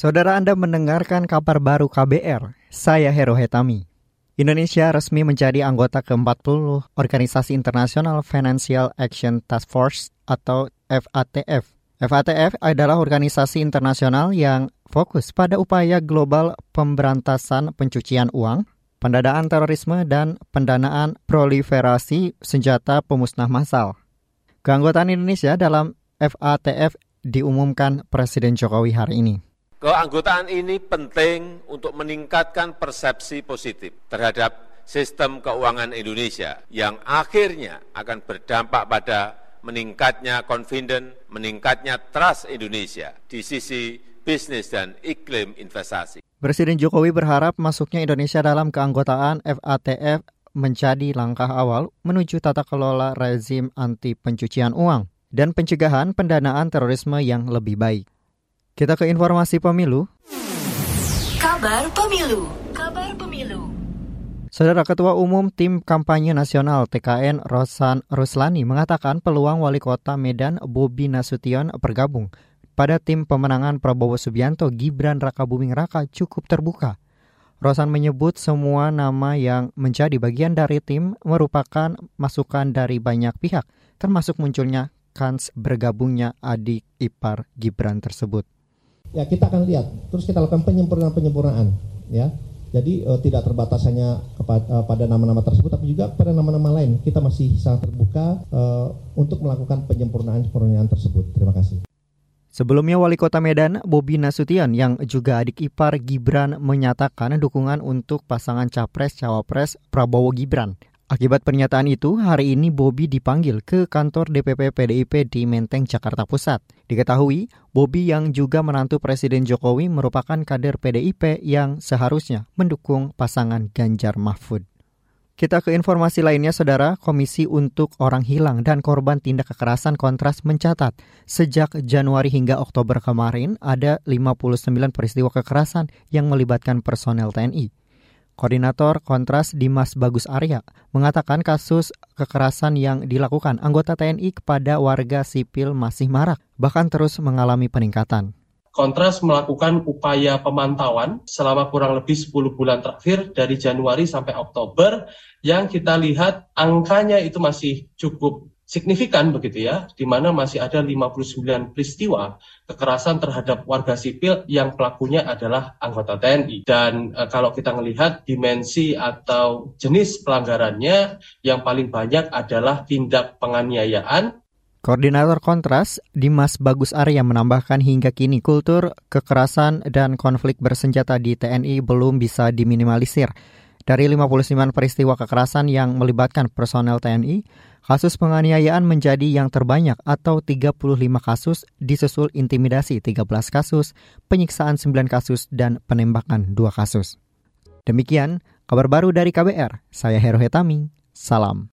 Saudara Anda mendengarkan kabar baru KBR, saya Hero Hetami. Indonesia resmi menjadi anggota ke-40 Organisasi International Financial Action Task Force atau FATF. FATF adalah organisasi internasional yang fokus pada upaya global pemberantasan pencucian uang, pendanaan terorisme, dan pendanaan proliferasi senjata pemusnah massal. Keanggotaan Indonesia dalam FATF diumumkan Presiden Jokowi hari ini. Keanggotaan ini penting untuk meningkatkan persepsi positif terhadap sistem keuangan Indonesia yang akhirnya akan berdampak pada meningkatnya confident, meningkatnya trust Indonesia di sisi bisnis dan iklim investasi. Presiden Jokowi berharap masuknya Indonesia dalam keanggotaan FATF menjadi langkah awal menuju tata kelola rezim anti pencucian uang dan pencegahan pendanaan terorisme yang lebih baik. Kita ke informasi pemilu. Kabar pemilu. Kabar pemilu. Saudara Ketua Umum Tim Kampanye Nasional TKN Rosan Ruslani mengatakan peluang Wali Kota Medan Bobi Nasution bergabung pada tim pemenangan Prabowo Subianto Gibran Raka Buming Raka cukup terbuka. Rosan menyebut semua nama yang menjadi bagian dari tim merupakan masukan dari banyak pihak, termasuk munculnya kans bergabungnya adik ipar Gibran tersebut ya kita akan lihat. Terus kita lakukan penyempurnaan penyempurnaan ya. Jadi uh, tidak terbatas hanya kepada, uh, pada nama-nama tersebut tapi juga pada nama-nama lain. Kita masih sangat terbuka uh, untuk melakukan penyempurnaan penyempurnaan tersebut. Terima kasih. Sebelumnya Wali Kota Medan, Bobi Nasution yang juga adik ipar Gibran menyatakan dukungan untuk pasangan Capres-Cawapres Prabowo Gibran. Akibat pernyataan itu, hari ini Bobi dipanggil ke kantor DPP PDIP di Menteng, Jakarta Pusat. Diketahui, Bobi yang juga menantu Presiden Jokowi merupakan kader PDIP yang seharusnya mendukung pasangan Ganjar Mahfud. Kita ke informasi lainnya, Saudara. Komisi untuk Orang Hilang dan Korban Tindak Kekerasan Kontras mencatat, sejak Januari hingga Oktober kemarin ada 59 peristiwa kekerasan yang melibatkan personel TNI. Koordinator Kontras Dimas Bagus Arya mengatakan kasus kekerasan yang dilakukan anggota TNI kepada warga sipil masih marak, bahkan terus mengalami peningkatan. Kontras melakukan upaya pemantauan selama kurang lebih 10 bulan terakhir dari Januari sampai Oktober yang kita lihat angkanya itu masih cukup signifikan begitu ya, di mana masih ada 59 peristiwa kekerasan terhadap warga sipil yang pelakunya adalah anggota TNI. Dan e, kalau kita melihat dimensi atau jenis pelanggarannya yang paling banyak adalah tindak penganiayaan Koordinator Kontras, Dimas Bagus Arya menambahkan hingga kini kultur kekerasan dan konflik bersenjata di TNI belum bisa diminimalisir. Dari 59 peristiwa kekerasan yang melibatkan personel TNI, kasus penganiayaan menjadi yang terbanyak atau 35 kasus, disusul intimidasi 13 kasus, penyiksaan 9 kasus, dan penembakan 2 kasus. Demikian kabar baru dari KBR, saya Hero Hetami, salam.